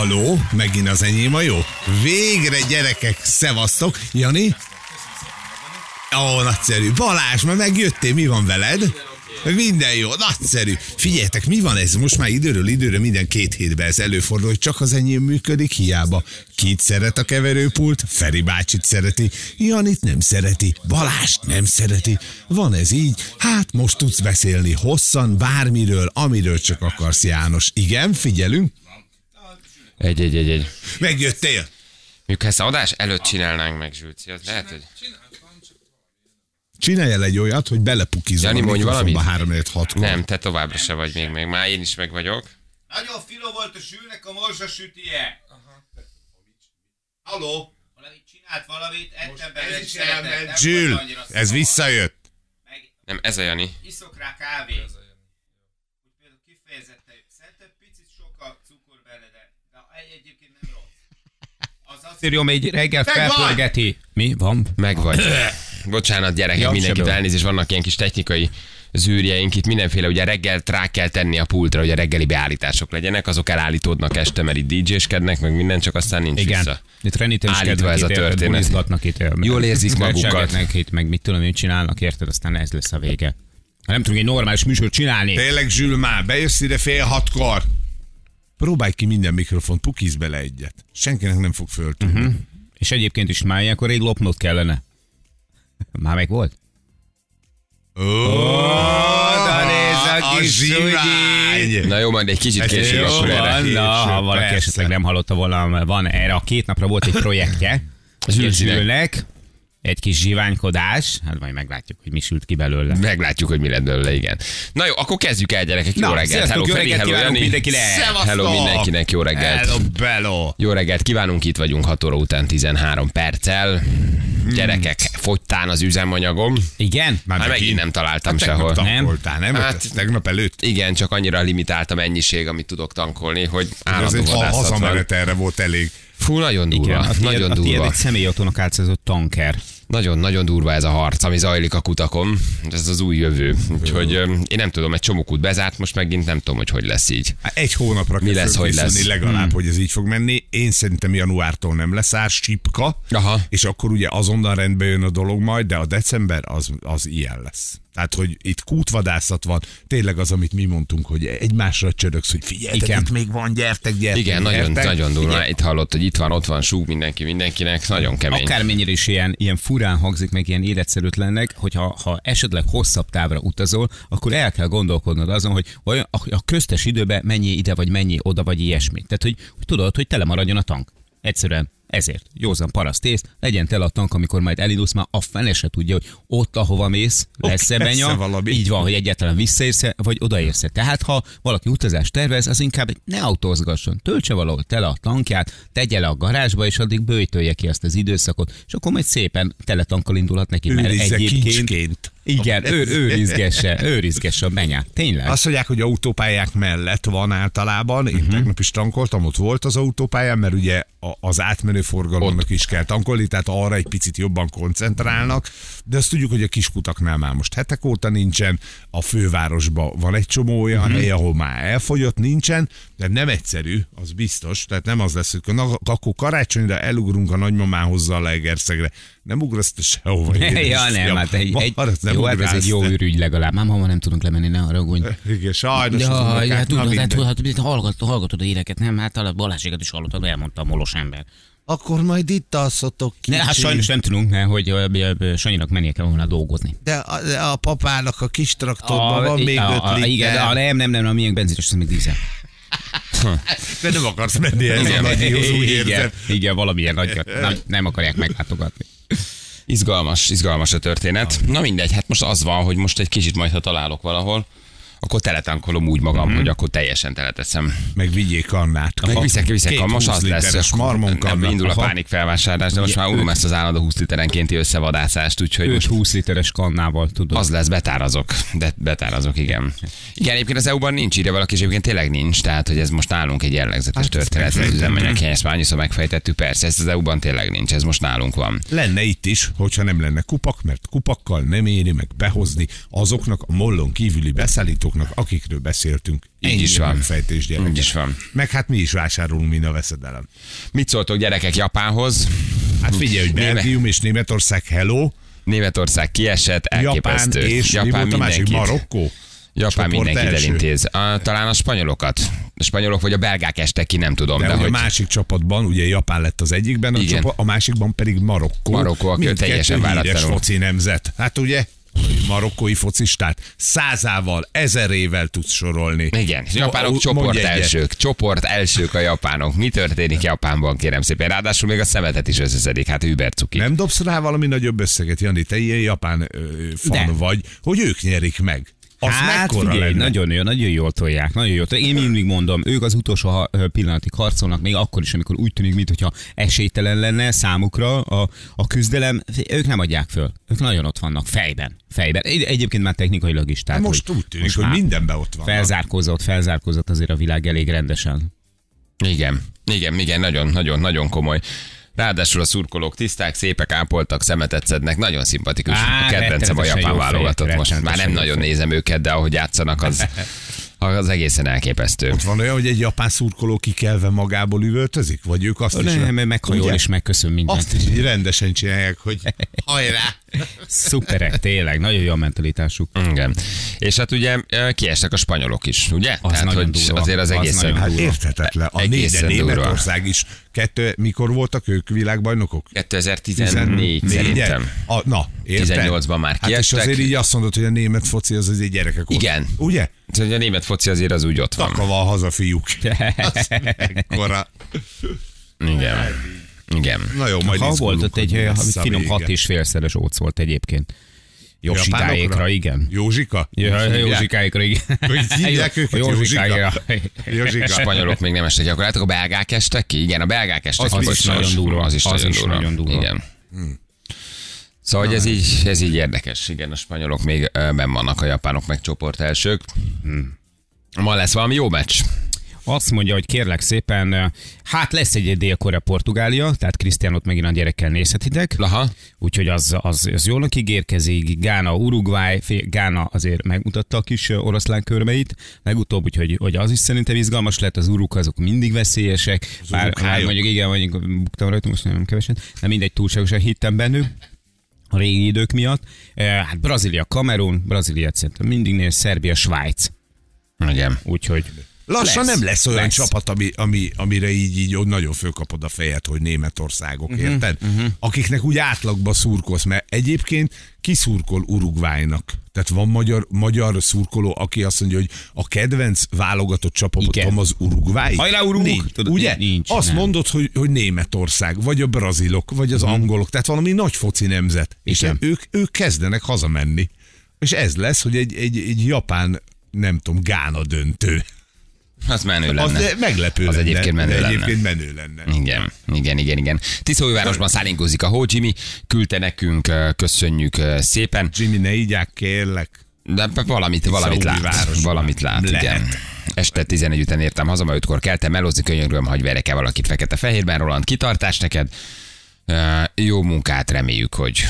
Haló, megint az enyém a jó? Végre gyerekek, szevasztok. Jani? Ó, nagyszerű. Balázs, ma megjöttél, mi van veled? Minden jó, nagyszerű. Figyeljetek, mi van ez? Most már időről időre minden két hétben ez előfordul, hogy csak az enyém működik, hiába. Kit szeret a keverőpult? Feri bácsit szereti. Janit nem szereti. Balást nem szereti. Van ez így? Hát most tudsz beszélni hosszan bármiről, amiről csak akarsz, János. Igen, figyelünk? Egy, egy, egy, egy. Megjöttél? Mondjuk ezt adás előtt csinálnánk meg, Zsülci, az lehet, hogy... Csinálj el egy olyat, hogy belepukizol Jani, a mondj mikrofonba valamit. 3 5 6 Nem, te továbbra se vagy még meg. Már én is meg vagyok. Nagyon finom volt a sülnek a morzsa sütije. Haló? Valamit csinált valamit, ettem belőle, ez is szeretem, elment. nem Zsül, ez visszajött. Meg Nem, ez a Jani. iszok rá kávét. Úgy például kifejezetten, szerintem picit sok a cukor benne, de, de egy egyébként nem rossz. Írjom, egy reggel felpörgeti. Mi? Van? Meg vagy. Bocsánat, gyerekek, Ja, mindenkit elnézést, vannak ilyen kis technikai zűrjeink itt, mindenféle, ugye reggel rá kell tenni a pultra, hogy a reggeli beállítások legyenek, azok elállítódnak este, mert itt DJ-skednek, meg minden, csak aztán nincs Igen. vissza. Itt Állítva renitenskednek ez a történet. itt. Jól érzik magukat. itt, meg mit tudom, mit csinálnak, érted, aztán ez lesz a vége. Ha nem tudunk egy normális műsort csinálni. Tényleg, Zsül, már bejössz ide fél hatkor. Próbálj ki minden mikrofont, pukiz bele egyet. Senkinek nem fog föltűnni. Uh-huh. És egyébként is már ilyenkor egy lopnod kellene. Már meg volt? Oda néz a kis zsivány! Na jó, majd egy kicsit később jó van. na, ha valaki esetleg nem hallotta volna, van erre a két napra volt egy projektje. Zsülnek. Egy kis zsiványkodás, hát majd meglátjuk, hogy mi sült ki belőle. Meglátjuk, hogy mi lett belőle, igen. Na jó, akkor kezdjük el, gyerekek. Jó Na, reggelt. Hello, Feri, hello, Jani. mindenkinek. Hello mindenkinek, jó reggelt. Hello, bello! Jó reggelt kívánunk, itt vagyunk 6 óra után 13 perccel. Gyerekek, fogytán az üzemanyagom. Igen? Hát megint nem találtam Hát sehol. Nem? tankoltál, nem? Hát- tegnap előtt. Igen, csak annyira limitált a mennyiség, amit tudok tankolni, hogy állandó van. hazamenet erre volt elég. Fú, nagyon durva, Igen, a tiéd, nagyon tiéd durva. egy személyautónak átszázott tanker. Nagyon, nagyon durva ez a harc, ami zajlik a kutakon. Ez az új jövő. Úgyhogy én nem tudom, egy csomó kút bezárt, most megint nem tudom, hogy hogy lesz így. Hát Egy hónapra Mi lesz, hogy lesz? legalább, Hmm. hogy ez így fog menni. Én szerintem januártól nem lesz ár, csipka, Aha. és akkor ugye azonnal rendbe jön a dolog majd, de a december az, az ilyen lesz. Tehát, hogy itt kútvadászat van, tényleg az, amit mi mondtunk, hogy egymásra csörögsz, hogy Igen. itt még van, gyertek, gyertek. Igen, nagyon, gyertek. nagyon durva. Itt hallott, hogy itt van, ott van, súg mindenki mindenkinek. Nagyon kemény. Akármennyire is ilyen, ilyen furán hangzik, meg ilyen életszerűtlennek, hogyha ha esetleg hosszabb távra utazol, akkor el kell gondolkodnod azon, hogy vajon a, a köztes időben mennyi ide, vagy mennyi oda, vagy ilyesmi. Tehát, hogy, hogy tudod, hogy tele maradjon a tank. Egyszerűen ezért. Józan paraszt ész, legyen tele a tank, amikor majd elindulsz, már a fene se tudja, hogy ott, ahova mész, lesz-e lesz-e benya, valami. így van, hogy egyáltalán visszaérsz vagy odaérsz Tehát ha valaki utazást tervez, az inkább ne autózgasson, töltse valahol tele a tankját, tegye le a garázsba, és addig bőjtölje ki azt az időszakot, és akkor majd szépen tele tankkal indulhat neki, mert Őrizze egyébként... kincsként. Igen, őr, őrizgesse, őrizgesse a benyát. Tényleg? Azt mondják, hogy autópályák mellett van általában. Én uh-huh. tegnap is tankoltam, ott volt az autópályán, mert ugye az átmenő forgalomnak is kell tankolni, tehát arra egy picit jobban koncentrálnak. De azt tudjuk, hogy a kiskutaknál már most hetek óta nincsen, a fővárosban van egy csomó olyan uh-huh. hely, ahol már elfogyott, nincsen, de nem egyszerű, az biztos. Tehát nem az lesz, hogy na, akkor karácsonyra elugrunk a nagymamához a Legerszegre. Nem ugrasz te sehova. ja, édesfiam. nem, hát egy, egy, nem jó, hát ez egy jó ürügy legalább. Már ma nem tudunk lemenni, ne haragudj. Igen, sajnos. az Ja, unokák, ja, tudod, hát, hát, hát, hallgatod, hallgatod a híreket, nem? Hát a Balázsékat is hallottad, elmondta a molos ember. Akkor majd itt alszotok ki. Ne, hát sajnos nem tudunk, mert hogy Sanyinak mennie kell volna dolgozni. De a, de a papának a kis traktorban van még a, 5 a, liter. Igen, de a, nem, nem, nem, a miénk benzines, az még dízel. De nem akarsz menni ez a nagyhoz, úgy igen, igen, valamilyen nagyot nem, nem akarják meglátogatni. Izgalmas, izgalmas a történet. Na mindegy, hát most az van, hogy most egy kicsit majd, ha találok valahol, akkor teletankolom úgy magam, Mhm. hogy akkor teljesen teleteszem. Meg vigyék kannát. Meg viszek, viszek, Két most 20 az lesz, nem indul a pánik felvásárlás, de most már unom ezt az állandó 20 literenkénti összevadászást, úgyhogy most 5-20 literes kannával tudod. az lesz, betárazok. De betárazok, igen. Igen, egyébként az EU-ban nincs írja valaki, és egyébként tényleg nincs, tehát hogy ez most nálunk egy jellegzetes Hát, történet, megfejtettem. üzemanyag, ezt már annyiszor megfejtettük, persze, ezt az EU-ban tényleg nincs, ez most nálunk van. Lenne itt is, hogyha nem lenne kupak, mert kupakkal nem éri meg behozni azoknak a mollon kívüli beszállítóknak, akikről beszéltünk. Így is van. Fejtés gyerekek. Így is van. Meg hát mi is vásárolunk, mint a veszedelem. Mit szóltok gyerekek Japánhoz? Hát figyelj, hogy Belgium és Németország hello, Németország kiesett, Japán elképesztő. és mi volt a másik? Marokkó? Japán mindenkit első. elintéz. A, talán a spanyolokat. A spanyolok vagy a belgák estek ki, nem tudom. De, De, hogy a másik csapatban, ugye Japán lett az egyikben, a, Igen. csapat, a másikban pedig Marokkó. Marokkó, aki teljesen váratlanul. foci nemzet. Hát ugye, marokkói focistát százával, ezerével tudsz sorolni. Igen, japánok csoport elsők. Csoport elsők a japánok. Mi történik Japánban, kérem szépen? Ráadásul még a szemetet is összeszedik. Hát Uber cuki. Nem dobsz rá valami nagyobb összeget, Jani? Te ilyen japán ö, fan De. vagy, hogy ők nyerik meg. Az hát figyelj, lenne? nagyon jó, nagyon jól tolják, nagyon jól tolják. Én mindig mondom, ők az utolsó pillanatig harcolnak, még akkor is, amikor úgy tűnik, mintha esélytelen lenne számukra a, a küzdelem, ők nem adják föl. Ők nagyon ott vannak, fejben. Fejben. Egy- Egyébként már technikailag is. Tehát, Hát most hogy úgy tűnik, most hogy mindenben ott van. Felzárkózott, felzárkózott azért a világ elég rendesen. Igen, igen, igen, nagyon, nagyon, nagyon komoly. Ráadásul a szurkolók tiszták, szépek, ápoltak, szemetet szednek, nagyon szimpatikus. Á, a kedvencem a japán válogatott most. Már nem nagyon nézem őket, de ahogy játszanak, az, az egészen elképesztő. Ott van olyan, hogy egy japán szurkoló kikelve magából üvöltözik? Vagy ők azt is... Nem, meghajol és megköszön mindent. Azt is így rendesen csinálják, hogy hajrá! Szuperek, tényleg, nagyon jó a mentalitásuk. Igen. És hát ugye kiestek a spanyolok is, ugye? Az Tehát, nagyon hogy durva. azért az Az egészen... nagyon Hát durva. érthetetlen. A Egészen négy, de durva. Németország is. Kettő, mikor voltak ők világbajnokok? 2014 szerintem. A, na, érted? 18-ban már Hát és kiestek. azért így azt mondod, hogy a német foci az azért gyerekek. ott. Igen. Ugye? Szóval a német foci azért az úgy ott van. Takava a hazafiúk. Az mekkora. Igen. Igen. Na jó, majd Ha volt ott egy finom hat és félszeres óc volt egyébként. Japánokra? igen. Józsika? Ja? Józsikáékra, igen. Hogy hívják őket? Józsikáékra. Józsika. A spanyolok még nem estek látok, a belgák estek ki? Igen, a belgák estek Az ki. is Bocsánat. nagyon durva. Az is, Az nagyon, is durva. nagyon durva. Igen. Szóval hogy ez így, ez így érdekes. Igen, a spanyolok még benn vannak, a japánok meg csoport elsők. Ma lesz valami jó meccs. Azt mondja, hogy kérlek szépen, hát lesz egy Dél-Korea-Portugália, tehát Krisztiánot megint a gyerekkel nézhetitek. Laha. Úgyhogy az, az, az jólnak ígérkezik. Gána, Uruguay, Gána azért megmutatta a kis oroszlán körmeit. Legutóbb, úgyhogy hogy az is szerintem izgalmas lett, az uruk azok mindig veszélyesek. Bár, bár urukályok. mondjuk igen, mondjuk buktam rajta, most nem keveset, de mindegy, túlságosan hittem bennük a régi idők miatt. Hát Brazília, Kamerun, Brazília mindig néz, Szerbia, Svájc. Igen. Úgyhogy Lassan Lesz. nem lesz olyan Lesz. csapat, ami, ami, amire így, így nagyon fölkapod a fejed, hogy Németországok, uh-huh, érted? Uh-huh. Akiknek úgy átlagba szurkolsz, mert egyébként kiszurkol Uruguaynak. Tehát van magyar, magyar szurkoló, aki azt mondja, hogy a kedvenc válogatott csapatom az Uruguay. Hajrá, Uruguk! Nincs, Tudod, ugye? nincs, azt nem. mondod, hogy, hogy Németország, vagy a brazilok, vagy az angolok, tehát valami nagy foci nemzet. És ők, ők kezdenek hazamenni. És ez lesz, hogy egy, egy, egy japán, nem tudom, Gána döntő. Az menő Az lenne. de meglepő Az lenne. egyébként menő lenne. egyébként menő lenne. Igen, igen, igen, igen. Tiszóvárosban szállínkozik a Ho Jimmy, küldte nekünk, köszönjük szépen. Jimmy, ne ígyák, kérlek. De valamit, valamit lát. Valamit lát, Lehet. igen. Este 11 után értem haza, majd 5-kor keltem, melózni könyörgöm, hogy verek el valakit fekete-fehérben, Roland, kitartás neked. Ö, Jó munkát, reméljük, hogy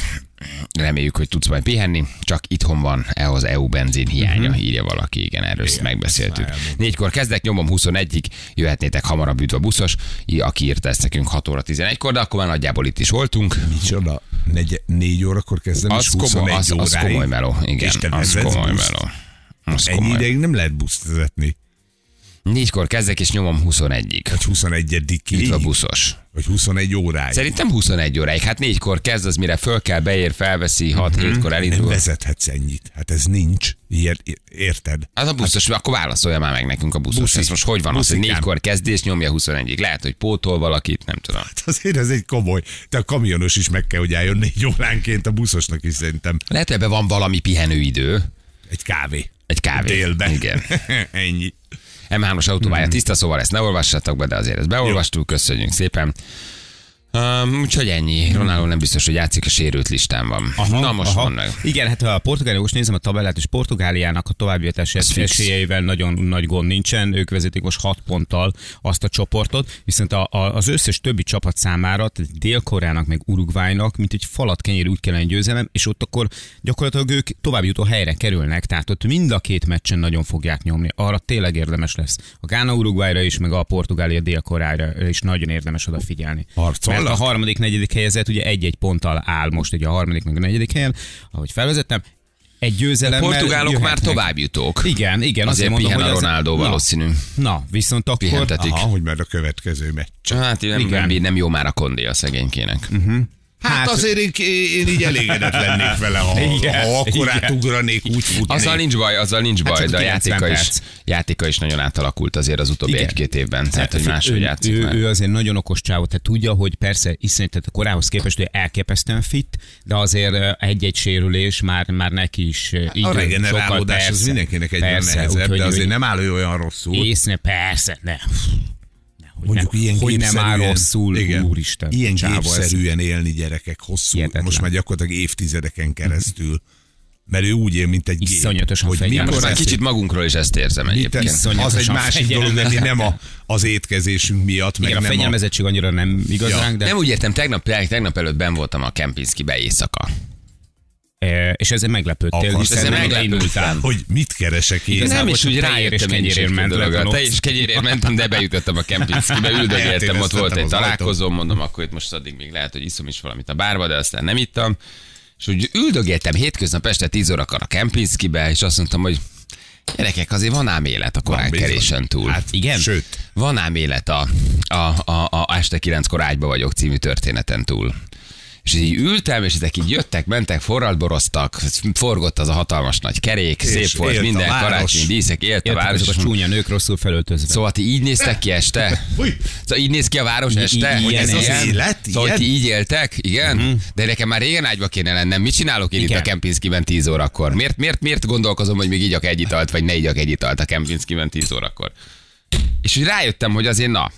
reméljük, hogy tudsz majd pihenni, csak itthon van ehhoz EU benzin hiánya, uh-huh. írja valaki, igen, erről ezt megbeszéltük. Négykor kezdek, nyomom 21-ig, jöhetnétek hamarabb üdv a buszos, aki írta ezt nekünk 6 óra 11-kor, de akkor már nagyjából itt is voltunk. Micsoda? Negy, négy órakor kezdem, Az, és komoly, 21 az, az óráig. komoly meló, igen, És te az komoly buszt? meló. Az Ennyi komoly. ideig nem lehet buszt vezetni. Négykor kezdek, és nyomom 21-ig. Vagy 21 Itt a buszos. Vagy 21 óráig. Szerintem 21 óráig. Hát négykor kezd, az mire föl kell, beér, felveszi, 6-7-kor nem elindul. vezethetsz ennyit. Hát ez nincs. Ilyen, érted? Az a buszos, akkor válaszolja már meg nekünk a buszos. Buszi. Ez most hogy van az, hogy négykor kezdés, nyomja 21-ig. Lehet, hogy pótol valakit, nem tudom. Hát azért ez egy komoly. De a kamionos is meg kell, hogy álljon négy óránként, a buszosnak is szerintem Lehet, ebben van valami pihenőidő. egy kávé. Egy kávé. Délben. Igen. Ennyi. M3-as autópálya Mhm. tiszta, szóval ezt ne olvassatok be, de azért ezt beolvastuk, köszönjük szépen. Um, úgyhogy ennyi. Ronaldo nem biztos, hogy játszik a sérült listán van. Aha, Na most mondd meg. Igen, hát ha a Portugália, most nézem a tabellát, és Portugáliának a fix. esélyeivel nagyon nagy gond nincsen. Ők vezetik most 6 ponttal azt a csoportot, viszont a, a, az összes többi csapat számára, tehát Dél-Koreának meg Uruguaynak, mint egy falat kenyér úgy kellene győzelem, és ott akkor gyakorlatilag ők továbbjutó helyre kerülnek, tehát ott mind a két meccsen nagyon fogják nyomni. Arra tényleg érdemes lesz. A Gána Uruguayra is, meg a Portugália Dél-Koreára is nagyon érdemes odafigyelni. Harcolnak? Mert a harmadik, negyedik helyezett ugye egy-egy ponttal áll most ugye a harmadik, meg a negyedik helyen, ahogy felvezettem. Egy A győzelemmel portugálok már jöhetnek. továbbjutók. Igen, igen. Azért mondom, pihen a hogy az- Ronaldo Na, valószínű. Na, viszont akkor... Pihentetik. Aha, hogy már a következő meccs. Hát nem, Igen. nem, nem jó már a kondi a szegénykének. Hát, hát azért én, én így elégedett lennék vele, ha, Igen, ha akkorát igen. ugranék, úgy futnék. Azzal nincs baj, azzal nincs baj, csak de a 90 játéka is, játéka is nagyon átalakult azért az utóbbi egy-két évben. Tehát, hogy Ő- máshogy ő, játszik ő, már. ő, azért nagyon okos csávó, tehát tudja, hogy persze iszonyat, tehát a korához képest ő elképesztően fit, de azért egy-egy sérülés már, már neki is ö, így a regenerálódás az persze, mindenkinek egyben nehezebb, úgyhogy de azért ő- nem áll ő olyan rosszul. Észne, persze, ne. Hogy Mondjuk nem, ilyen hogy nem áll gépszerűen- rosszul, igen, úristen. Ilyen csávó ez. gépszerűen élni gyerekek hosszú, Hihetetlen. most már gyakorlatilag évtizedeken keresztül. Mert ő úgy él, mint egy gép. Iszonyatosan hogy mikor kicsit magunkról is ezt érzem egyébként. az egy másik dolog, de mi nem a, az étkezésünk miatt, meg Igen, a nem a... fegyelmezettség annyira nem igaz Ja. de Nem úgy értem, tegnap, tegnap előtt ben voltam a Kempinski-be éjszaka. És ezzel meglepődtél, Akarsz hiszen meglepődtem. Hogy mit keresek én? Igazából Nem, csak úgy tejér és rájöttem én is kenyérér egy ment le a Te is kenyérér mentem, de bejutottam a Kempinski-be, üldögéltem, ott volt egy találkozóm, mondom, akkor itt most addig még lehet, hogy iszom is valamit a bárba, de aztán nem ittam. És úgy üldögéltem hétköznap este 10 órakor a Kempinski-be, és azt mondtam, hogy gyerekek, azért van ám élet a korán bizony. kerésen túl. Hát, Igen? Sőt, Van ám élet a, a, a, a Este kilenckor ágyba vagyok című történeten túl. És így ültem, és ezek így jöttek, mentek, forradboroztak, forgott az a hatalmas nagy kerék, szép És volt élt a minden város. karácsonyi díszek, élt a város. azok a csúnya nők rosszul felöltözve. Szóval ti így néztek ki este? Szóval így néz ki a város este? i- Hogy ilyen, ez az élet? Szóval Ilyen? ti így éltek? Igen? De nekem már régen ágyba kéne lennem. Mit csinálok én itt Igen. a Kempinski-ben 10 órakor? Miért, miért, miért gondolkozom, hogy még igyak egy italt, vagy ne igyak egy italt a Kempinski-ben 10 órakor? És úgy rájöttem, hogy azért na,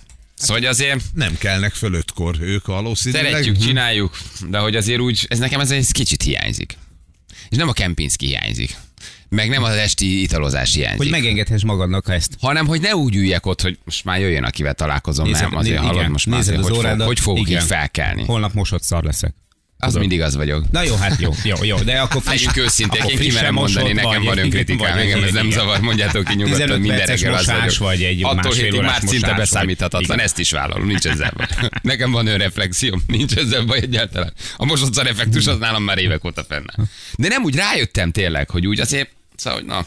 Szóval hogy azért nem kelnek föl ötkor ők valószínűleg. szeretjük, csináljuk, de hogy azért úgy, ez nekem ez egy kicsit hiányzik. És nem a Kempinski hiányzik. Meg nem az esti italozás hiányzik. Hogy megengedhess magadnak ezt. hanem hogy ne úgy üljek ott, hogy most már jöjjön, akivel találkozom, Nézed- nem, azért né- hallod, most már azért, az hogy, fog, hogy fogok igen. így felkelni. Holnap mosott szar leszek. Az mindig az vagyok. Na jó, hát jó, jó, jó, de akkor friss, Legyünk őszinték, akkor én kimerem mondani, nekem van önkritikám, engem ez nem zavar, mondjátok ki nyugodtan, 15 minden reggel az vagyok. vagy egy Attól hétig már szinte beszámíthatatlan, ezt is vállalom, nincs ezzel baj. Nekem van önreflexióm, nincs ezzel baj egyáltalán. A mosodszar effektus az nálam már évek óta fennáll. De nem úgy rájöttem tényleg, hogy úgy azért, szóval, hogy na,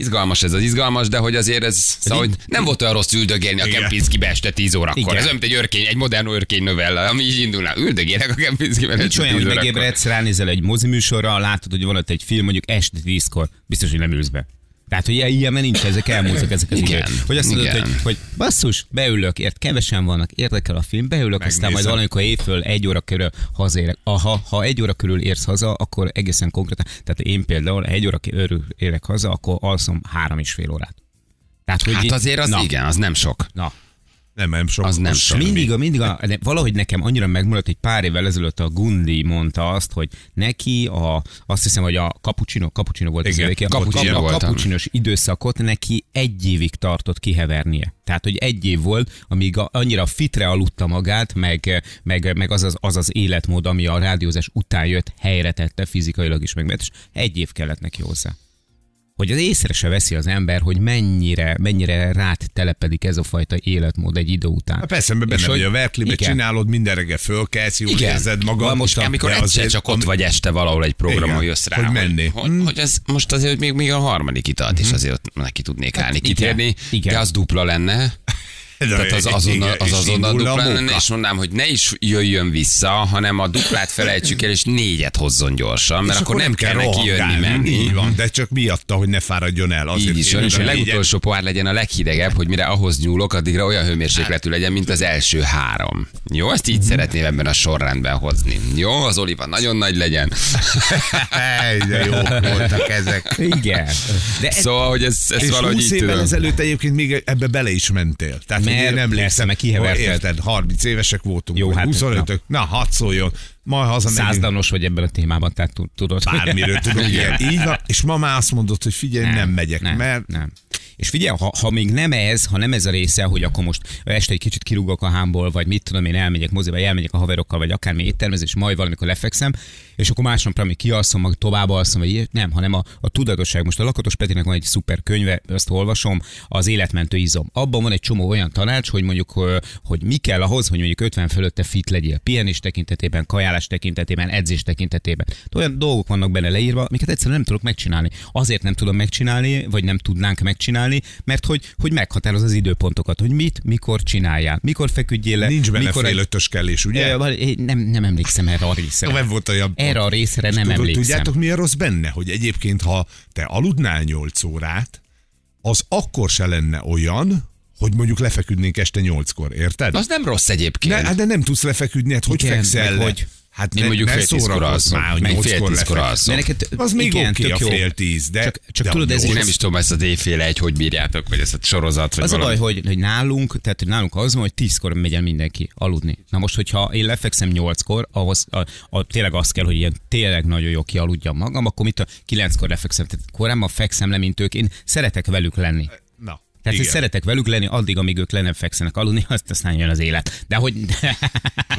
Izgalmas ez az izgalmas, de hogy azért ez, szóval, hogy nem volt olyan rossz üldögélni a. Kempinski este 10 órakor. Igen. Ez olyan, mint egy örkény, egy modern örkény novella, ami így indulna. Üldögélek a Kempinski-ben Nincs este olyan, 10 hogy megébredsz, ránézel egy moziműsorra, látod, hogy van ott egy film, mondjuk este tízkor, biztos, hogy nem ülsz be. Tehát, hogy ilyen, ilyen mert nincs, ezek elmúltak ezek az Igen, idők. Hogy azt mondod, igen. hogy, hogy basszus, beülök, ért, kevesen vannak, érdekel a film, beülök, aztán majd Megnézem. valamikor éjföl egy óra körül hazaérek. Ha, ha egy óra körül érsz haza, akkor egészen konkrétan, tehát én például egy óra körül érek haza, akkor alszom három és fél órát. Tehát, hogy Hát azért az na, igen, az nem sok. Na, Nem, nem sok. Az nem semmi. mindig, a, mindig a, de valahogy nekem annyira megmaradt, hogy pár évvel ezelőtt a Gundi mondta azt, hogy neki a, azt hiszem, hogy a cappuccino, cappuccino volt az Igen, éve, a, cappuccino a, cappuccinos időszakot neki egy évig tartott kihevernie. Tehát, hogy egy év volt, amíg a, annyira fitre aludta magát, meg, meg, meg az, az, az az életmód, ami a rádiózás után jött, helyre tette fizikailag is, meg és egy év kellett neki hozzá hogy az észre se veszi az ember, hogy mennyire, mennyire rád telepedik ez a fajta életmód egy idő után. Hát persze, mert És benne vagy a verklibe, csinálod, minden reggel fölkelsz, jól Igen. érzed magad. Most És amikor egyszer azért, csak ott vagy este valahol egy programon, Igen, jössz rá, hogy menni. Hogy, Mm. hogy ez most azért hogy még, még a harmadik italt is azért ott neki tudnék állni, igen, kitérni, igen. de az dupla lenne. Tehát az azonnal, az azonnal lenne, és mondanám, hogy ne is jöjjön vissza, hanem a duplát felejtsük el, és négyet hozzon gyorsan, mert És akkor nem kell neki jönni menni. Így van, de csak miatta, hogy ne fáradjon el. Azért Így is van, és a legutolsó pohár legyen a leghidegebb, hogy mire ahhoz nyúlok, addigra olyan hőmérsékletű legyen, mint az első három. Jó, ezt így szeretném ebben a sorrendben hozni. Jó, az oliva nagyon nagy legyen. De jó voltak ezek. Igen. De ez, Szóval, hogy ez, ez valahogy 20 így évvel tudom. ezelőtt egyébként még ebbe bele is mentél. Tehát, Mert én emlékszem, meg érted, 30 évesek voltunk, Jó, hát, 25-ök, na, hadd szóljon, majd hazamegyünk. százdanos vagy ebben a témában, tehát tud- tudod. Bármiről tudok, igen. Így van, és ma már azt mondod, hogy figyelj, nem, nem megyek, nem, mert Nem. És figyelj, ha, ha még nem ez, ha nem ez a része, hogy akkor most este egy kicsit kirúgok a hámból, vagy mit tudom én, elmegyek moziba, elmegyek a haverokkal, vagy akármi éttermezés, majd valamikor lefekszem, és akkor másnapra még kialszom, meg tovább alszom, vagy ilyet. nem, hanem a, a tudatosság. Most a Lakatos Petinek van egy szuper könyve, ezt olvasom, az életmentő izom. Abban van egy csomó olyan tanács, hogy mondjuk, hogy mi kell ahhoz, hogy mondjuk 50 fölötte fit legyél. Pihenés tekintetében, kajálás tekintetében, edzés tekintetében. De olyan dolgok vannak benne leírva, amiket egyszerűen nem tudok megcsinálni. Azért nem tudom megcsinálni, vagy nem tudnánk megcsinálni, mert hogy, hogy meghatároz az időpontokat, hogy mit, mikor csináljál, mikor feküdjél le, nincs benne mikor fél ötös kellés, ugye? Nem, nem emlékszem erre a részre. Nem volt olyan Erre a részre nem Tudod, emlékszem. Tudjátok, mi a rossz benne? Hogy egyébként, ha te aludnál 8 órát, az akkor se lenne olyan, hogy mondjuk lefeküdnénk este 8-kor, érted? Az nem rossz egyébként. Ne, hát de nem tudsz lefeküdni, hát hogy Igen, fekszel le? hogy? Hát ne, mondjuk fél tízkor alszom, már, hogy meg fél tízkor alszom. Neked, Az még igen, oké tök a jó. fél tíz, de... Csak- csak de tudod, a ez nem is tudom ezt az éjfél egy, hogy bírjátok, vagy ezt a sorozat, vagy Az a valami. baj, hogy, hogy nálunk, tehát hogy nálunk az van, hogy tízkor megy el mindenki aludni. Na most, hogyha én lefekszem nyolckor, ahhoz a, a, tényleg az kell, hogy ilyen tényleg nagyon jó kialudjam magam, akkor mit a kilenckor lefekszem. Tehát korábban fekszem le, mint ők. Én szeretek velük lenni. Tehát, hogy igen. szeretek velük lenni, addig, amíg ők le nem fekszenek aludni, azt aztán jön az élet. De hogy...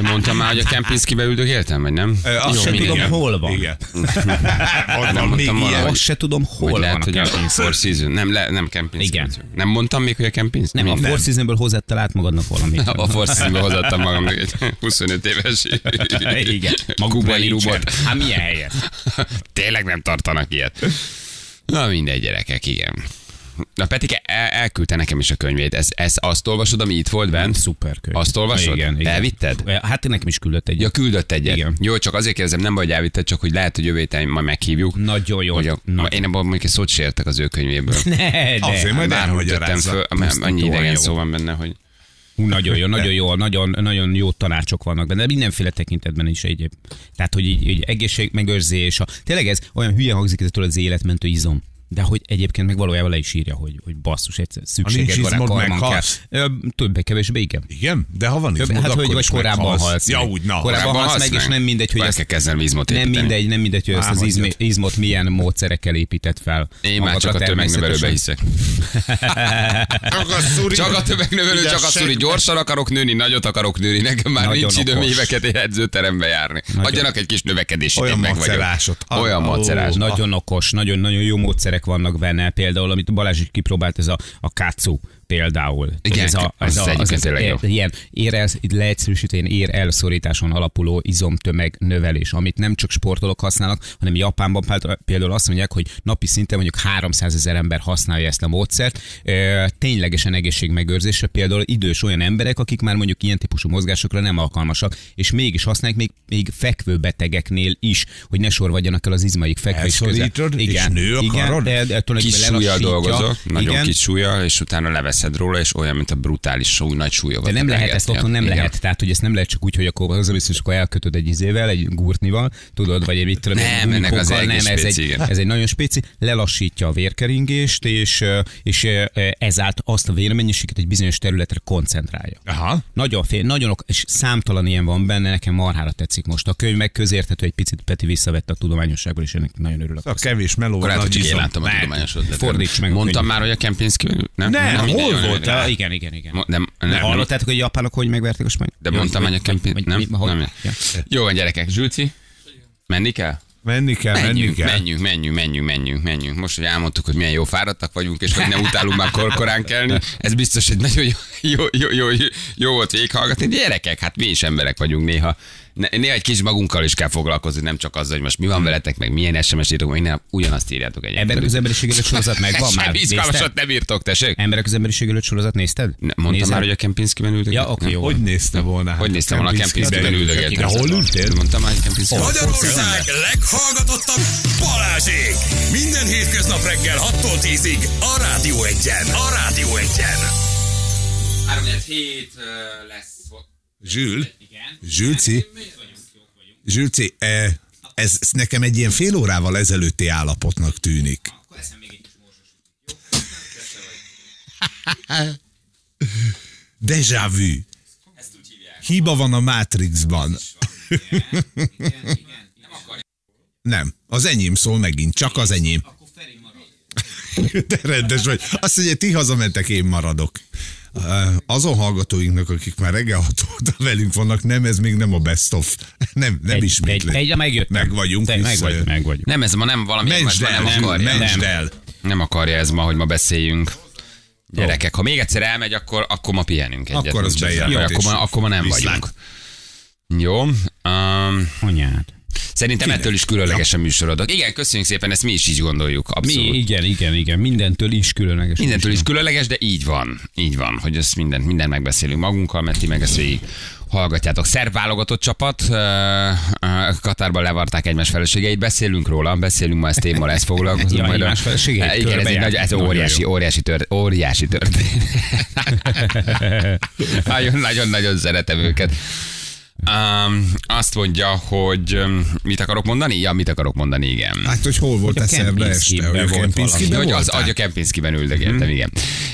Mondtam már, hogy a Kempinskibe üldögéltem, vagy nem? Ö, azt Jó, sem tudom, hol van. Igen. Ott Nem van még ilyen. Azt se tudom, hol Vagy lehet, van hogy a. Four Seasons. Nem, le, nem Kempinski. Igen. Nem mondtam még, hogy a Kempinski? Nem, a Four Seasonből hozzáttál át magadnak valamit. A Four Seasonsbe hozattam magam egy 25 éves Igen. kubai rumot. Hát milyen helyet? Tényleg nem tartanak ilyet. Na mindegy, gyerekek, igen. Na Petike el- elküldte nekem is a könyvét. Ez, ez azt olvasod, ami itt volt bent? Szuper könyv. Azt olvasod? Igen, igen. Elvitted? Hát nekem is küldött egy. Ja, küldött egyet. Igen. Jó, csak azért kérdezem, nem hogy elvitted, csak hogy lehet, hogy jövő héten majd meghívjuk. Nagyon jó. Hogy a, Nagyon. én abban mondjuk egy szót se értek az ő könyvéből. Ne, de. Azért majd Bárhogy elmagyarázza. föl, annyi idegen szó van benne, hogy Hú, nagyon jó, nagyon jó, nagyon, nagyon jó tanácsok vannak benne, de mindenféle tekintetben is egyéb. Tehát, hogy így, így egészségmegőrzés, a, tényleg ez olyan hülye hangzik, ez az életmentő izom. De hogy egyébként meg valójában le is írja, hogy, hogy basszus, egyszer szükséged van izmod, meghalsz. Többé-kevésbé, igen. Igen? De ha van izmod, hát, akkor hogy vagy korábban halsz. Ja, úgy, na. Korábban halsz halsz meg, és nem mindegy, hogy ezt kezdenem izmot nem mindegy, nem mindegy, hogy ezt az izmi, izmot milyen módszerekkel épített fel. én már csak a tömegnövelőbe hiszek. Csak a tömegnövelő, csak a szuri. Gyorsan akarok nőni, nagyot akarok nőni, nekem már nincs időm éveket egy edzőterembe járni. Adjanak egy kis növekedési, Olyan macerásot. Olyan macerás. Na- Nagyon okos, nagyon-nagyon jó módszerek vannak benne. Például, amit Balázs is kipróbált, ez a, a katsu például. Igen, ez a, az ez a, az, tényleg jó. ilyen ér el, leegyszerűsítően ér elszorításon alapuló izomtömeg növelés, amit nem csak sportolók használnak, hanem Japánban például- azt mondják, hogy napi szinten mondjuk 300 ezer ember használja ezt a módszert. Ténylegesen egészségmegőrzésre például idős olyan emberek, akik már mondjuk ilyen típusú mozgásokra nem alkalmasak, és mégis használják még, még fekvő betegeknél is, hogy ne sorvadjanak el az izmaik fekvés Elszorítod, és nő a igen, karod? de, de tulajdonképpen Kis súlyjal lelassítja. dolgozok, nagyon Igen, kis súlyjal, és utána leveszed róla, és olyan, mint a brutális súly, nagy súlyokat. de nem lehet ezt otthon, nem Igen. lehet. Tehát, hogy ezt nem lehet csak úgy, hogy akkor az biztos, akkor elkötöd egy izével, egy gurtnival, tudod, vagy egy mit tudom, Nem, ennek az nem, ez spéci, egy, igen. ez egy nagyon spéci, lelassítja a vérkeringést, és, és ezáltal azt a vérmennyiséget egy bizonyos területre koncentrálja. Aha. Nagyon fél, nagyon ok, és számtalan ilyen van benne, nekem marhára tetszik most. A könyv meg közérthető, egy picit Peti visszavette a tudományosságból, és ennek nagyon örülök. A kevés meló. Akkor lehet, hogy én láttam a Meg. tudományos ötletet. Fordíts meg a Mondtam már, hogy a Kempinski... Nem, Nem, mindegy, hol voltál? Ja, igen, igen, igen. Mo- Nem, nem, nem, Hallottátok, hogy a japánok hogy megverték a spanyol? de mondtam, hogy a Kempinski... Nem, nem. Jó van, gyerekek, Zsülci, menni kell? Menni kell, menni Menjünk, kell. menjünk, menjünk, menjünk, menjünk, menjünk. Most, hogy elmondtuk, hogy milyen jó fáradtak vagyunk, és hogy nem utálunk már korkorán kelni, ez biztos, hogy nagyon jó, jó, jó, jó, jó volt végighallgatni. De Gyerekek, hát mi is emberek vagyunk néha. Néha egy kis magunkkal is kell foglalkozni, nem csak azzal, hogy most mi van veletek, meg milyen SMS írtok, meg nem, ugyanazt írjátok egyébként. Emberek az emberiség előtt sorozat megvan már. Semmi izgalmasat nem írtok, tessék. Emberek az emberiség előtt sorozat nézted? Ne, mondtam Nézed? már, hogy a Kempinski-ben üldögélt. Ja, oké, jó. Hogy nézte volna? Hogy néztem volna a Kempinski-ben üldögéltem? Hol ültél? Mondtam már, hogy Kempinski-ben. Magyarország leghallgatottabb Balázsék! Minden hétköznap reggel 6-tól 10-ig a Rádió Egyen. A Rádió Egyen. 3-7 lesz. Zsül? Zsülci? Zsülci, eh, ez, ez nekem egy ilyen fél órával ezelőtti állapotnak tűnik. Déjà vu. Hiba van a Matrixban. Nem, az enyém szól megint, csak az enyém. De rendes vagy. Azt mondja, ti hazamentek, én maradok. Azon hallgatóinknak, akik már reggel hat óta velünk vannak, nem, ez még nem a best of. Nem, nem Egy, ismétlek. egy, egy, meg Meg vagyunk. Te, meg vagy, meg vagy. Nem, ez ma nem valami, Mentsd nem, el, nem akarja. Nem, el. nem akarja ez ma, hogy ma beszéljünk. Gyerekek, ha még egyszer elmegy, akkor, akkor ma pihenünk egyet. Akkor az bejelentés. Akkor ma, akkor ma nem Viszlát. vagyunk. Jó. Um, Anyád. Szerintem ettől is különleges a műsorodok. Igen, köszönjük szépen, ezt mi is így gondoljuk. Mi, Abszolút. igen, igen, igen. Mindentől is különleges. Mindentől is különleges, de így van. Így van, hogy ezt mindent, mindent megbeszélünk magunkkal, mert ti meg ezt végig hallgatjátok. Szerb válogatott csapat, Katárban levarták egymás feleségeit, beszélünk róla, beszélünk ma ezt témmal, ezt foglalkozunk. Ja, majd egymás feleségeit Igen, ez, egy nagy, ez óriási, óriási, tört, óriási történet. Nagyon-nagyon-nagyon szeretem őket. Um, azt mondja, hogy um, mit akarok mondani? Ja, mit akarok mondani, igen. Hát, hogy hol volt szerda este? Hogy a volt Kempinskiben hogy az agy a Kempinskiben üldögéltem, igen.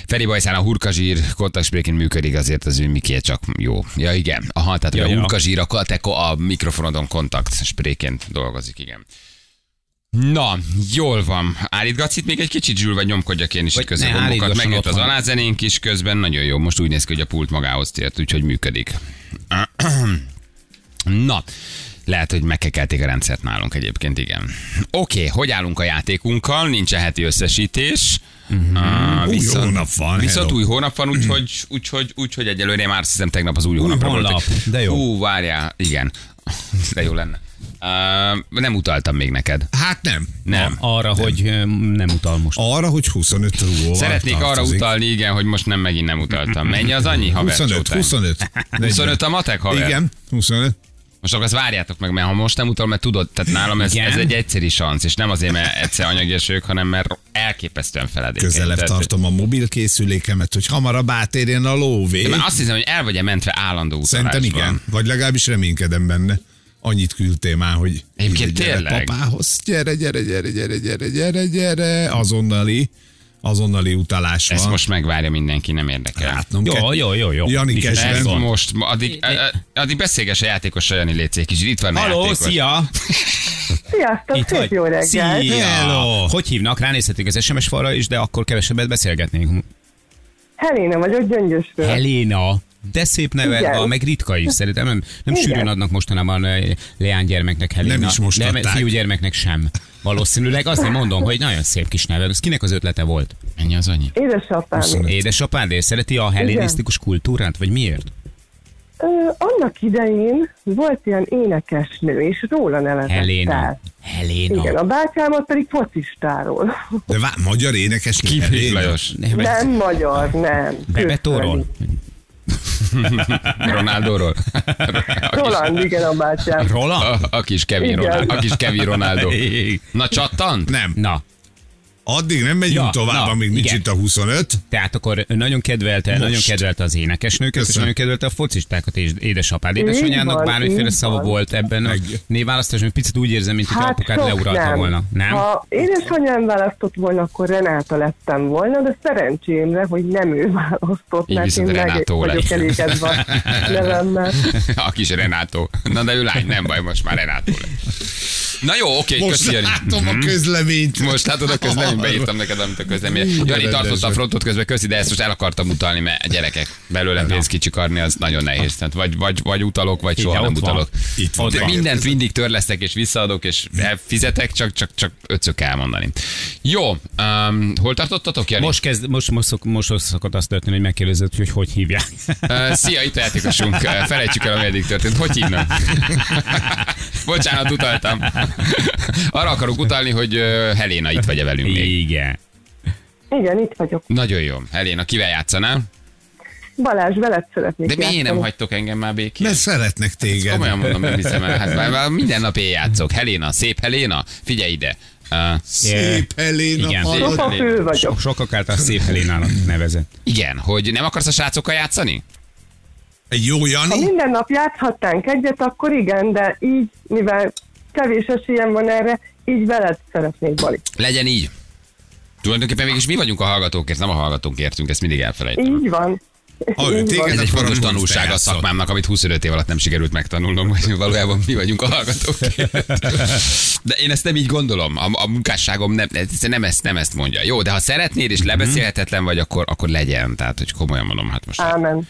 Feri Bajszán a hurkazsír kontaktspréként működik, azért az ő miké csak jó. Ja, igen. Aha, tehát Ja, a hurkazsír a, a mikrofonodon kontakt spréként dolgozik, igen. Na, jól van. Állítgatsz itt még egy kicsit, Zsül, vagy nyomkodjak én is itt közben gombokat. Megjött az alázenénk is közben, nagyon jó. Most úgy néz ki, hogy a pult magához tért, úgyhogy működik. Na, lehet, hogy megkekelték a rendszert nálunk egyébként, igen. Oké, okay, hogy állunk a játékunkkal? Nincs a heti összesítés. Uh, Új hónap van, Viszont hello. új hónap van, úgyhogy, úgyhogy, úgyhogy egyelőre már hiszem tegnap az új hónapra honlap, volt. de jó. Hú, várjál, igen. De jó lenne. Uh, nem utaltam még neked. Hát nem. Nem. Arra, hogy ö, nem utal most. Arra, hogy 25 rúgó Szeretnék arra utalni, igen, hogy most nem megint nem utaltam. Mennyi az annyi, haver? 25, Csótány? 25. 25 a matek, haver? Igen, 25. Most akkor azt várjátok meg, mert ha most nem utal, mert tudod, tehát nálam ez, Igen. ez egy egyszeri szansz, és nem azért, mert egyszer anyagias vagyok, hanem mert elképesztően feledékeny. Közelebb Tehát, tartom a mobilkészülékemet, hogy hamarabb átérjen a lóvé. De már azt hiszem, hogy el vagy-e mentve állandó utalásban. Szerintem igen. Vagy legalábbis reménykedem benne. Annyit küldtél már, hogy Egyébként gyere tényleg? papához, gyere, gyere, gyere, gyere, gyere, gyere, gyere, azonnali, azonnali utalás van. Ezt most megvárja mindenki, nem érdekel. látnom Jó, kell. jó, jó, jó. Jani Is Kesben. Ez van. most, addig, addig beszélges a játékossal, Jani Lécék is. Itt van a Haló, játékos. szia! Sziasztok, Itt szép jó reggelt! Szia! Hello! Hogy hívnak? Ránézhetünk az SMS falra is, de akkor kevesebbet beszélgetnénk. Helena vagyok Gyöngyösről. Helena. De szép neved Igen. van, meg ritka is szerintem. Nem, nem Igen. sűrűn adnak mostanában eh, leánygyermeknek Helena. Nem is most adták. fiúgyermeknek sem. Valószínűleg azért mondom, hogy nagyon szép kis neved. Ez kinek az ötlete volt? Mennyi az annyi? Édesapám. 25. Édesapád és szereti a hellenisztikus kultúrát, vagy miért? Ö, annak idején volt ilyen énekesnő, és róla nevezett Helena. el. Helena. Igen, a bátyámat pedig focistáról. De vá, magyar énekes Kifrit Lajos. Nem magyar, nem. Bebetóról? Ronaldóról. Roland, igen, a bátyám. Roland? A, a kis Kevin. Ronaldo. A kis Kevin Ronaldo. Na csattant? Nem. Na, Addig nem megyünk Ja, tovább, na, amíg nincs igen. itt a 25. tehát akkor nagyon kedvelte, Most. nagyon kedvelte az énekesnőket, és Köszönöm. nagyon kedvelte a focistákat, és édesapád. Édesanyának bármiféle szava volt ebben a Meg- névválasztásban, picit úgy érzem, mint hogy Hát apukát leuralta nem. volna. Nem? Ha édesanyám választott volna, akkor Renáta lettem volna, de szerencsémre, hogy nem ő választott, Így mert én meg Renátó vagyok lett. elégedve nevemmel. A kis Renátó. Na de ő lány, nem baj, most már Renátó lett. Na jó, oké, Most köszi, látom a közleményt. Most látod a közleményt, beírtam neked, amit a közlemény. Jani tartotta a frontot közben, köszi, de ezt most el akartam utalni, mert a gyerekek belőle pénzt kicsikarni, az nagyon nehéz. Tehát vagy, vagy, vagy utalok, vagy soha nem utalok. Itt van. Mindent mindig törlesztek és visszaadok, és fizetek, csak, csak, csak ötször kell mondani. Jó, um, hol tartottatok, Jani? Most, kezd, most, most, szok, most szokott azt történni, hogy megkérdezed, hogy hogy hívják. Uh, szia, itt a játékosunk. Uh, felejtsük el, ami eddig történt. Hogy hívnak? Bocsánat, utaltam. Arra akarok utalni, hogy Helena itt vagy-e velünk még. Igen. Igen, itt vagyok. Nagyon jó. Helena, kivel játszanál? Balázs, veled szeretnék De miért nem hagytok engem már békén? Mert szeretnek téged. Komolyan mondom, nem hiszem el. Hát már, már minden nap én játszok. Helena, szép Helena, figyelj ide. Uh, Szép Helena Igen. Soha fő vagyok. Sokak által szép Helénának nevezett. igen, hogy nem akarsz a srácokkal játszani? Egy jó Ha Jani? minden nap játszhatnánk egyet, akkor igen, de így, mivel kevés esélyem van erre, így veled szeretnék, Bali. Legyen így. Tulajdonképpen mégis mi vagyunk a hallgatókért, nem a hallgatók értünk, ezt mindig elfelejtem. Így van. Ha ő téged. Ez egy fontos tanulság a szakmámnak, amit 25 év alatt nem sikerült megtanulnom, hogy valójában mi vagyunk a hallgatók. De én ezt nem így gondolom. A, a munkásságom nem, ez nem, ezt, nem ezt mondja. Jó, de ha szeretnéd és lebeszélhetetlen vagy, akkor, akkor legyen. Tehát, hogy komolyan mondom, hát most. Oké, Ámen.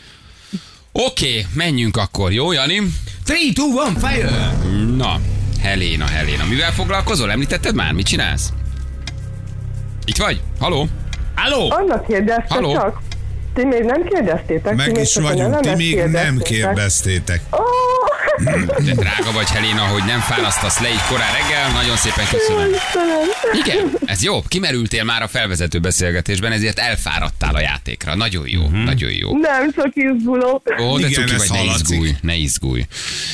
okay, menjünk akkor, jó, Jani? 3, 2, 1, fire! Na, Helena, Helena. Mivel foglalkozol? Említetted már? Mit csinálsz? Itt vagy? Haló? Halló! Annak kérdezte Halló? csak. Ti még nem kérdeztétek? ti Meg még is vagyunk, ti még nem kérdeztétek. Ó, De drága vagy, Helena, hogy nem fárasztasz le így korán reggel. Nagyon szépen köszönöm. Igen, ez jó. Kimerültél már a felvezető beszélgetésben, ezért elfáradtál a játékra. Nagyon jó, nagyon jó. Nem, csak izgulok. Ó, de Igen, cuki vagy, ne hallatszik. izgulj, ne izgulj.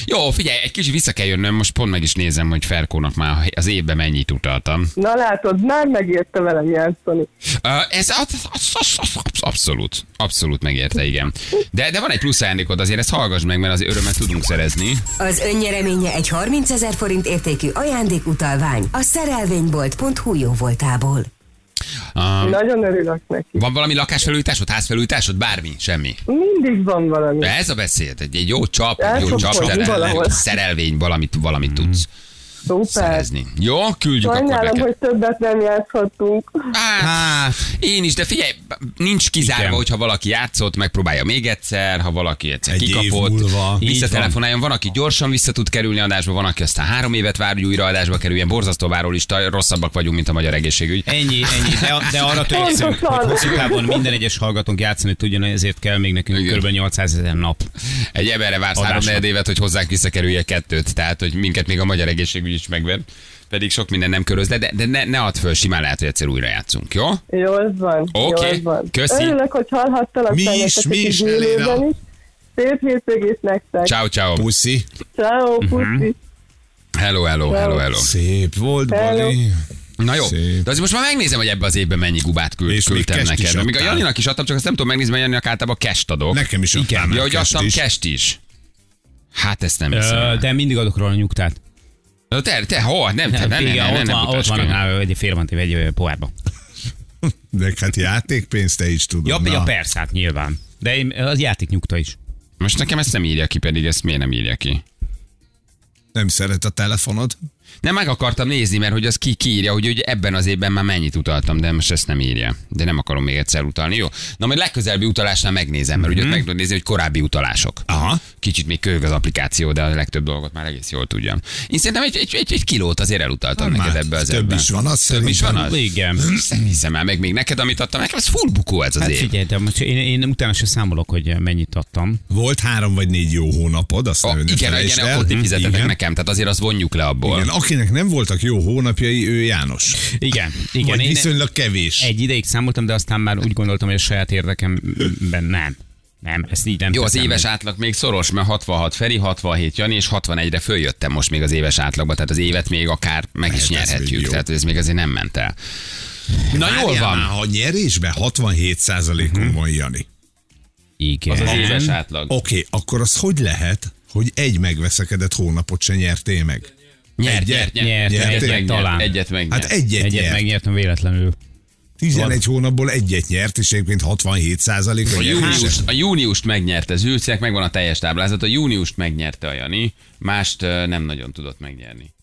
Jó, figyelj, egy kicsit vissza kell jönnöm, most pont meg is nézem, hogy Ferkónak már az évben mennyit utaltam. Na látod, már megérte velem játszani. Uh, ez az- az- az- az- az- abszolút, abszolút megérte, igen. De, de van egy plusz ajándékod, azért ezt hallgass meg, mert az örömet tudunk szerezni. Az önnyereménye egy 30 ezer forint értékű ajándékutalvány a szerelvénybolt.hu jó voltából. Uh, Nagyon örülök neki. van valami lakásfelújításod, házfelújításod, bármi, semmi. Mindig van valami. De ez a beszéd, egy, egy jó csap, egy jó csap, szerelvény, valamit, valamit tudsz Szuper. szerezni. Jó, küldjük akkor Sajnálom, neked. hogy többet nem játszhattunk. Hát, Hát, én is, de figyelj, nincs kizárva, Igen. hogyha valaki játszott, megpróbálja még egyszer, ha valaki egyszer Egy kikapott, visszatelefonáljon, van, aki gyorsan vissza tud kerülni adásba, van, aki aztán három évet vár, hogy újra adásba kerüljen, borzasztó várólista, rosszabbak vagyunk, mint a magyar egészségügy. ennyi, ennyi. De, de arra törekszünk, hogy hosszú távon minden egyes hallgatónk játszani tudjon, ezért kell még nekünk Igen. kb. 800 ezer nap. Egy emberre vársz három évet, hogy hozzánk visszakerülje kettőt, tehát hogy minket még a magyar egészségügy is megver. Pedig sok minden nem köröz, de, de, de ne, ne add föl, simán lehet, hogy egyszer újra játszunk, jó? Jól van. Oké, jól van. köszi. Örülök, hogy hallhattalak Mi is, mi is, Elena. is. Szép hétvégét nektek. Ciao, ciao. Puszi. Ciao, puszi. Hello, hello, hello, hello. Szép volt. Bali. Na jó, Szép. de azért most már megnézem, hogy ebbe az évben mennyi gubát küld, És még küldtem is neked. Mert Még a. Janinak is adtam, csak azt nem tudom megnézni, mert Janinak általában kest adok. Nekem is adtál Ja, hogy kest adtam is. kest is. Hát ezt nem hiszem. Ö. De mindig adok róla nyugtát. De te, te, hol? Nem, te, nem, nem, nem, ott nem, van, nem ott van egy fél van téve egy ö, pohárba. De hát játékpénzt te is tudod. Ja, ja, persze, hát nyilván. De én, az játék nyugta is. Most nekem ezt nem írja ki, pedig ezt miért nem írja ki? Nem szeret a telefonod? Nem meg akartam nézni, mert hogy az ki kiírja, hogy ugye ebben az évben már mennyit utaltam, de most ezt nem írja. De nem akarom még egyszer utalni. Jó. Na majd legközelebbi utalásnál megnézem, mert ugye ott meg tudod nézni, hogy korábbi utalások. Aha. Kicsit még kölyök az applikáció, de a legtöbb dolgot már egész jól tudjam. Én szerintem egy, egy, egy, egy kilót azért elutaltam Na, neked már ebbe az több ebben. is van, az Több is van az? Igen. Nem hiszem el, meg még neked, amit adtam, nekem ez full bukó ez az Hát év. figyelj, de most én, én utána se számolok, hogy mennyit adtam. Volt három vagy négy jó hónapod, azt Oh, ne, ne igen, igen, akkor ti fizetetek Igen. nekem, tehát azért azt vonjuk le abból. Igen, akinek nem voltak jó hónapjai, ő János. Igen, igen. Vagy én viszonylag kevés. egy ideig számoltam, de aztán már úgy gondoltam, hogy a saját érdekemben nem. Nem, ezt így nem Jó, az éves meg. átlag még szoros, mert 66 Feri, 67 Jani, és 61-re följöttem most még az éves átlagba, tehát az évet még akár meg is ez még nyerhetjük, tehát ez még azért nem ment el. Na jól Várjál van. Már, ha nyerésben 67 százalékon van Jani. Igen. Az az éves átlag. Oké, akkor az hogy lehet, hogy egy megveszekedett hónapot se nyertél meg? Nyert, nyert, nyert, Nyert, megnyert, talán. egyet megnyert. Hát egyet, Egyet nyert. megnyertem véletlenül. 11 hónapból egyet nyert, és egyébként 67 százalék a júniust, a júniust megnyerte Zülcek, megvan a teljes táblázat, a júniust megnyerte a Jani, mást nem nagyon tudott megnyerni.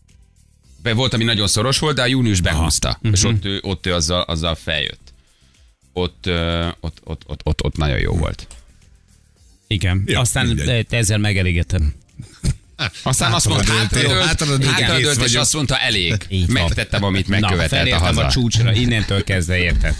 Volt, ami nagyon szoros volt, de a június behúzta. És ott ő, ott ő azzal, azzal feljött. Ott, ott, ott, ott, ott, ott nagyon jó volt. Igen. Ja, Aztán mindegy. eh, ezzel megelégetem. Aztán azt mondta, hátradőlt, hátradőlt, kész és azt mondta, elég. Megtettem, amit Na, megkövetelt a felértem haza. a csúcsra, innentől kezdve érted.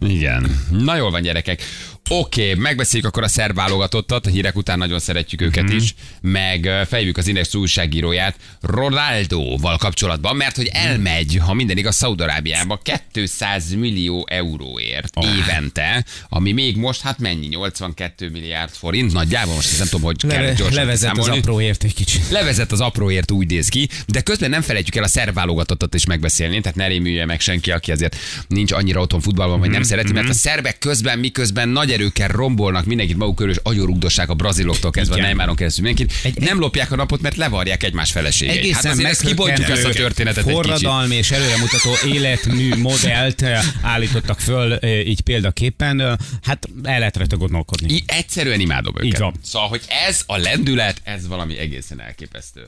Igen. Na jól van, gyerekek. Oké, okay, megbeszéljük akkor a szerb válogatottat, a hírek után nagyon szeretjük őket Mhm. is, meg fejlőjük az Index újságíróját Ronaldoval kapcsolatban, mert hogy elmegy, ha minden igaz, Szaudarábiába 200 millió euróért Oh. évente, ami még most, hát mennyi, 82 milliárd forint, nagyjából most nem tudom, hogy kell gyorsan levezet az kiszámolni. apróért egy kicsit. Levezet az apróért úgy néz ki, de közben nem felejtjük el a szerb válogatottat is megbeszélni, tehát ne rémülje meg senki, aki azért nincs annyira otthon futballban, vagy nem szereti, mert a szerbek közben, miközben nagy erőkkel rombolnak mindenkit maguk körül, és agyonrugdossák a braziloktól kezdve, a Igen. Neymaron keresztül mindenkit, Egy- nem lopják a napot, mert levarják egymás feleségeit. Hát Egészen azért ezt kibontjuk ezt a történetet forradalmi és előremutató életmű modellt eh, állítottak föl eh, így példaképpen. Eh, Hát el lehet rajta gondolkodni. I- egyszerűen imádom őket. Így van. Szóval, hogy ez a lendület, ez valami egészen elképesztő.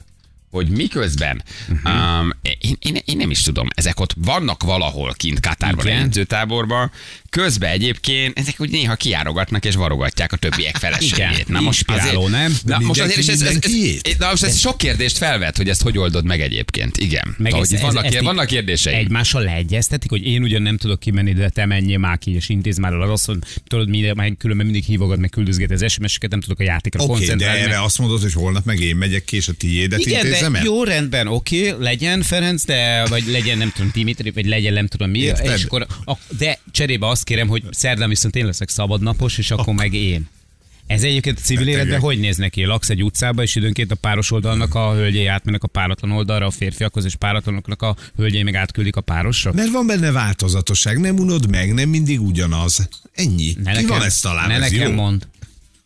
Hogy miközben, Mhm. um, én, én, én, nem is tudom, ezek ott vannak valahol kint Katárban, edzőtáborban, közben egyébként ezek úgy néha kiárogatnak és varogatják a többiek feleségét. Na most azért, nem? Na, most azért is ez, ez, ez, na most ez sok kérdést felvet, hogy ezt hogy oldod meg egyébként. Igen. Meg Ahogy ez- ez- vannak, ezt így vannak kérdéseim. Egymással leegyeztetik, hogy én ugyan nem tudok kimenni, de te menjél már ki, és intéz már el az, hogy tudod, minden, különben mindig hívogat, meg küldözget az SMS-eket, nem tudok a játékra okay, de koncentrálni. erre azt mondod, hogy holnap meg én megyek ki, és a tiédet Igen, intézem de el? jó rendben, oké, legyen Ferenc, de vagy legyen nem tudom Dimitri, vagy legyen nem tudom mi, és akkor, de cserébe azt kérem, hogy szerdán viszont én leszek szabadnapos, és akkor meg én. Ez egyébként a civil Betegek. életben hogy néz neki? Laksz egy utcába, és időnként a páros oldalnak a hölgyei átmennek a páratlan oldalra, a férfiakhoz, és páratlanoknak a hölgyei meg átküldik a párosra? Mert van benne változatosság, nem unod meg, nem mindig ugyanaz. Ennyi. Ne Ki van ezt talán? ne ez nekem jó? mond.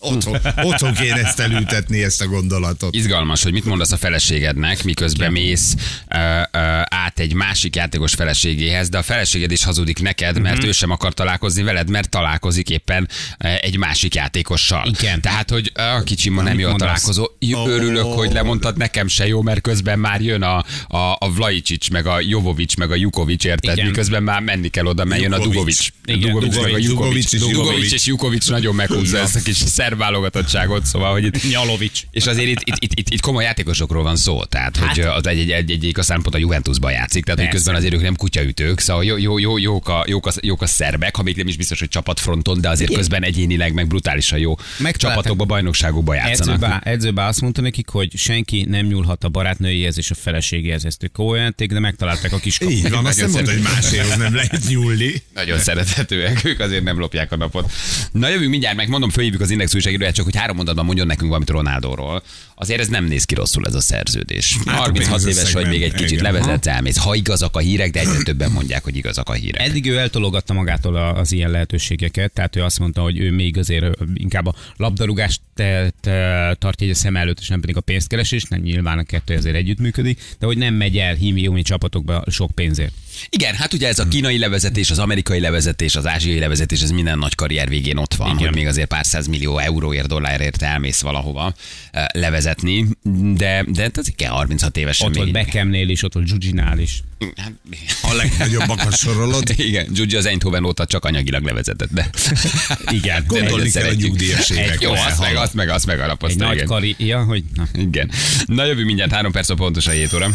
Otthon, otthon kéne ezt elültetni, ezt a gondolatot. Izgalmas, hogy mit mondasz a feleségednek, miközben mész ö, ö, át egy másik játékos feleségéhez, de a feleséged is hazudik neked, mert Mhm. ő sem akar találkozni veled, mert találkozik éppen egy másik játékossal. Igen. Tehát, hogy a kicsim ma nem jó a találkozó. Jó. Örülök, hogy lemondtad, nekem se jó, mert közben már jön a, a, a Vlajicsics, meg a Jovovics, meg a Jukovics, érted? Igen. miközben már menni kell oda, mert jön a. Dugovics. Igen, Dugovics, Dugovics. Dugovics és Dugovics Jukovics. és Jukovics nagyon meghúzza ezt a kis szerb válogatottságot, szóval, hogy itt Nyalovics. és azért itt, itt, itt, itt, itt komoly játékosokról van szó, tehát hát, hogy az egy, egy, egy, egyik aztán pont a Juventusban játszik, tehát hogy közben azért ők nem kutyaütők, szóval jó, jó, jó, jók, a, jók, a, jók a szerbek, ha még nem is biztos, hogy csapatfronton, de azért közben egyénileg meg brutálisan jó Megtalálták. csapatokba, bajnokságokba játszanak. Edzőbe, edzőbe azt mondta nekik, hogy senki nem nyúlhat a barátnőjéhez és a feleségéhez. Ezt ők komolyan de megtalálták a kis Így van, azt nem mondta, hogy máséhoz nem lehet nyúlni. Nagyon szerethetőek, ők azért nem lopják a napot. Na jövünk mindjárt, meg mondom, fölhívjuk az Index újságíróját, csak hogy három mondatban mondjon nekünk valamit Ronaldóról. Azért ez nem néz ki rosszul ez a szerződés. Hát a 36 éves pénzösszeg vagy, még egy kicsit levezetsz, elmész. Ha igazak a hírek, de egyre többen mondják, hogy igazak a hírek. Eddig ő eltologatta magától az ilyen lehetőségeket, tehát ő azt mondta, hogy ő még azért inkább a labdarúgást tartja egy a szem előtt, és nem pedig a pénzkeresést, nem nyilván a kettő azért együttműködik, de hogy nem megy el hími csapatokba sok pénzért. Igen, hát ugye ez a kínai levezetés, az amerikai levezetés, az ázsiai levezetés, ez minden nagy karrier végén ott van, Igen. hogy még azért pár száz millió euróért, dollárért elmész valahova eh, levezetni, de, de ez igen, 36 évesen Ott még volt Beckhamnél is, ott volt Giuginál is. Hát, A legnagyobbakat sorolod. igen, Giugi az Eindhoven óta csak anyagilag levezetett, de Igen, Gondolni kell a nyugdíjas évekre. Jó, azt meg, azt meg, azt meg Egy alapozta, nagy igen. kari, ja, hogy na. igen. Na jövő mindjárt három perc a pontos a 7 óra.